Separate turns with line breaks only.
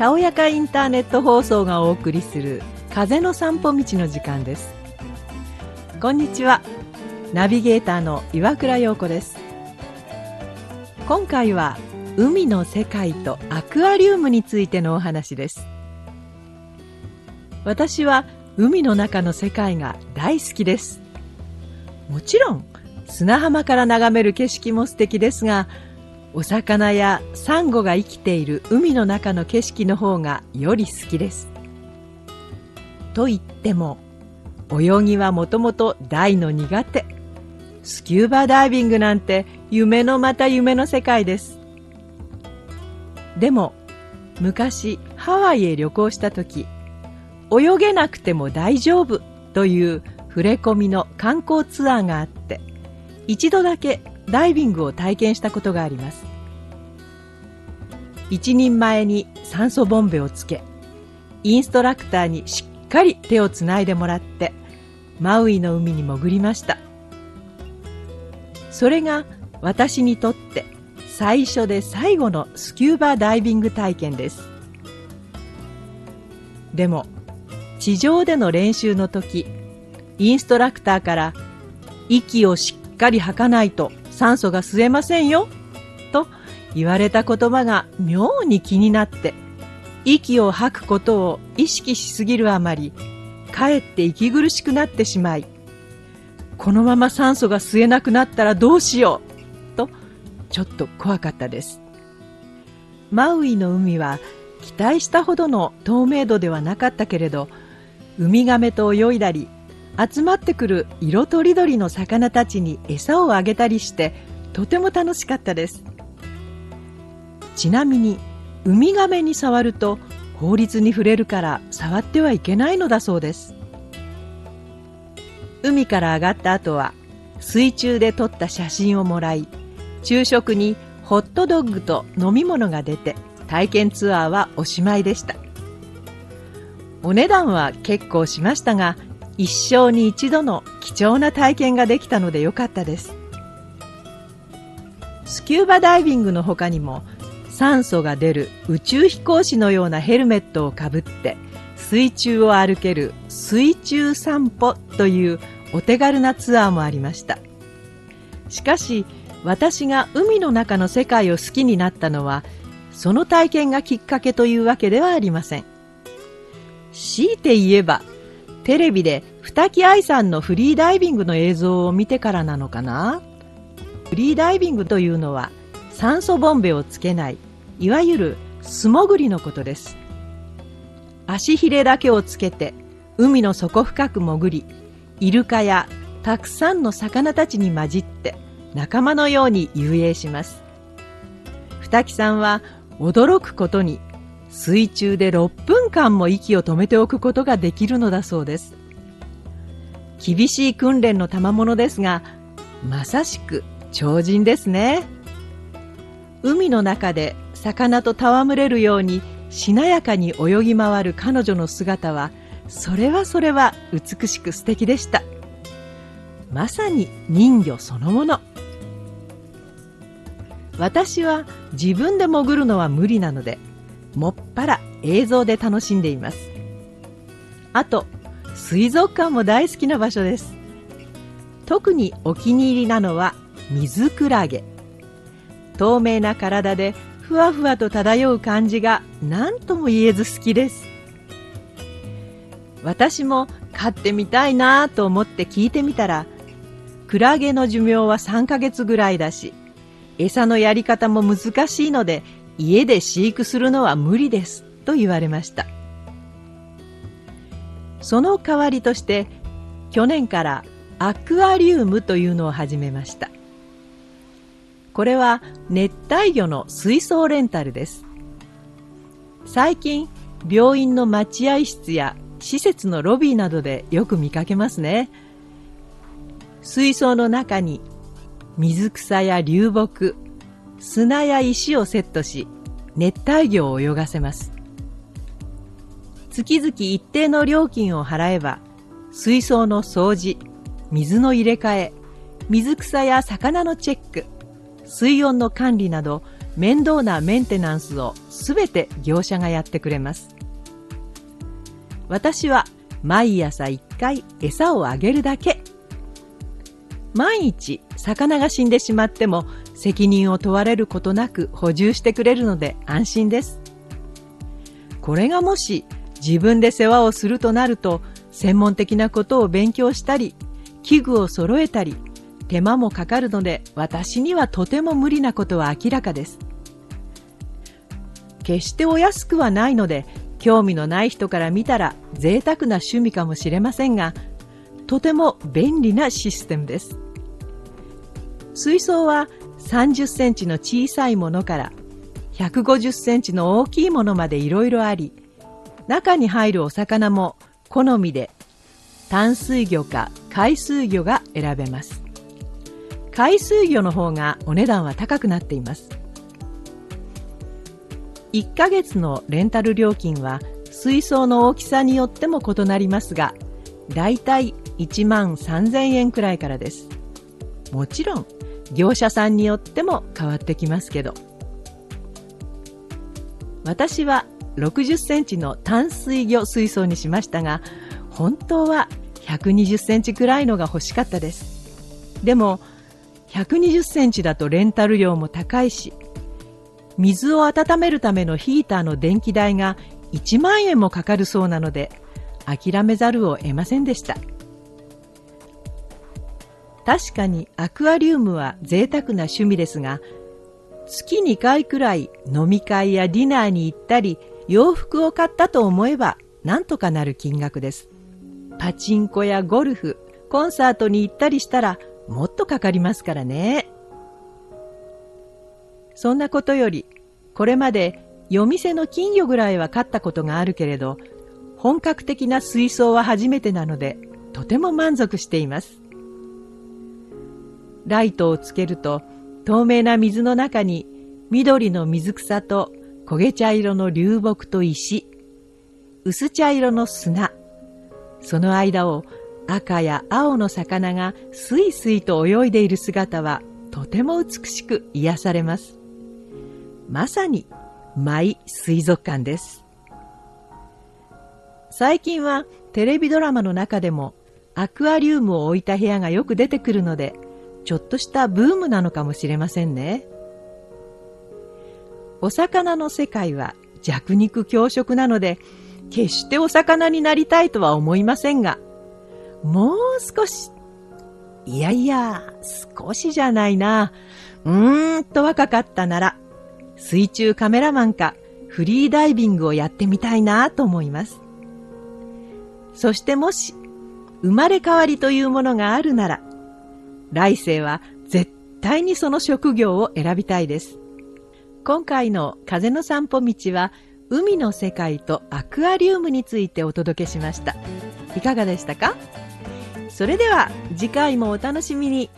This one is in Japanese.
たおやかインターネット放送がお送りする風の散歩道の時間です。こんにちは。ナビゲーターの岩倉陽子です。今回は海の世界とアクアリウムについてのお話です。私は海の中の世界が大好きです。もちろん砂浜から眺める景色も素敵ですがお魚やサンゴが生きている海の中の景色の方がより好きです。と言っても泳ぎはもともと大の苦手。スキューバダイビングなんて夢のまた夢の世界です。でも昔ハワイへ旅行した時泳げなくても大丈夫という触れ込みの観光ツアーがあって一度だけダイビングを体験したことがあります。一人前に酸素ボンベをつけインストラクターにしっかり手をつないでもらってマウイの海に潜りました。それが私にとって最初で最後のスキューバダイビング体験です。でも地上での練習の時インストラクターから息をしっかり吐かないと酸素が吸えませんよ。と言われた言葉が妙に気になって息を吐くことを意識しすぎるあまりかえって息苦しくなってしまいこのまま酸素が吸えなくなったらどうしようとちょっと怖かったです。マウイの海は期待したほどの透明度ではなかったけれどウミガメと泳いだり集まってくる色とりどりの魚たちに餌をあげたりしてとても楽しかったです。ちなみにウミガメに触ると法律に触れるから触ってはいけないのだそうです。海から上がった後は水中で撮った写真をもらい昼食にホットドッグと飲み物が出て体験ツアーはおしまいでした。お値段は結構しましたが一生に一度の貴重な体験ができたのでよかったです。スキューバダイビングの他にも酸素が出る宇宙飛行士のようなヘルメットをかぶって水中を歩ける水中散歩というお手軽なツアーもありました。しかし私が海の中の世界を好きになったのはその体験がきっかけというわけではありません。強いて言えばテレビで二木愛さんのフリーダイビングの映像を見てからなのかな？フリーダイビングというのは酸素ボンベをつけないいわゆる素潜りのことです。足ひれだけをつけて海の底深く潜りイルカやたくさんの魚たちに混じって仲間のように遊泳します。二木さんは驚くことに水中で6分間も息を止めておくことができるのだそうです。厳しい訓練の賜物ですがまさしく超人ですね。海の中で魚と戯れるようにしなやかに泳ぎ回る彼女の姿はそれはそれは美しく素敵でした。まさに人魚そのもの。私は自分で潜るのは無理なのでもっぱら映像で楽しんでいます。あと水族館も大好きな場所です。特にお気に入りなのは水クラゲ。透明な体でふわふわと漂う感じが何とも言えず好きです。私も飼ってみたいなと思って聞いてみたらクラゲの寿命は3ヶ月ぐらいだし餌のやり方も難しいので家で飼育するのは無理ですと言われましたその代わりとして去年からアクアリウムというのを始めましたこれは熱帯魚の水槽レンタルです。最近、病院の待合室や施設のロビーなどでよく見かけますね。水槽の中に水草や流木、砂や石をセットし、熱帯魚を泳がせます。月々一定の料金を払えば、水槽の掃除、水の入れ替え、水草や魚のチェック、水温の管理など面倒なメンテナンスをすべて業者がやってくれます。私は毎朝1回餌をあげるだけ。毎日魚が死んでしまっても責任を問われることなく補充してくれるので安心です。これがもし自分で世話をするとなると専門的なことを勉強したり器具を揃えたり手間もかかるので私にはとても無理なことは明らかです。決してお安くはないので興味のない人から見たら贅沢な趣味かもしれませんがとても便利なシステムです水槽は30センチの小さいものから150センチの大きいものまでいろいろあり中に入るお魚も好みで淡水魚か海水魚が選べます海水魚の方がお値段は高くなっています1ヶ月のレンタル料金は水槽の大きさによっても異なりますが、だいたい1万3000円くらいからです。もちろん、業者さんによっても変わってきますけど。私は60センチの淡水魚水槽にしましたが、本当は120センチくらいのが欲しかったです。でも、120センチだとレンタル料も高いし、水を温めるためのヒーターの電気代が1万円もかかるそうなので諦めざるを得ませんでした確かにアクアリウムは贅沢な趣味ですが月2回くらい飲み会やディナーに行ったり洋服を買ったと思えばなんとかなる金額ですパチンコやゴルフコンサートに行ったりしたらもっとかかりますからねそんなことより、これまで夜店の金魚ぐらいは飼ったことがあるけれど、本格的な水槽は初めてなので、とても満足しています。ライトをつけると、透明な水の中に緑の水草と焦げ茶色の流木と石、薄茶色の砂、その間を赤や青の魚がスイスイと泳いでいる姿はとても美しく癒されます。まさにマイ水族館です。最近はテレビドラマの中でもアクアリウムを置いた部屋がよく出てくるので、ちょっとしたブームなのかもしれませんね。お魚の世界は弱肉強食なので、決してお魚になりたいとは思いませんが、もう少し、いやいや、少しじゃないな、うーんと若かったなら、水中カメラマンかフリーダイビングをやってみたいなと思います。そしてもし生まれ変わりというものがあるなら、来世は絶対にその職業を選びたいです。今回の風の散歩道は海の世界とアクアリウムについてお届けしました。いかがでしたか？それでは次回もお楽しみに。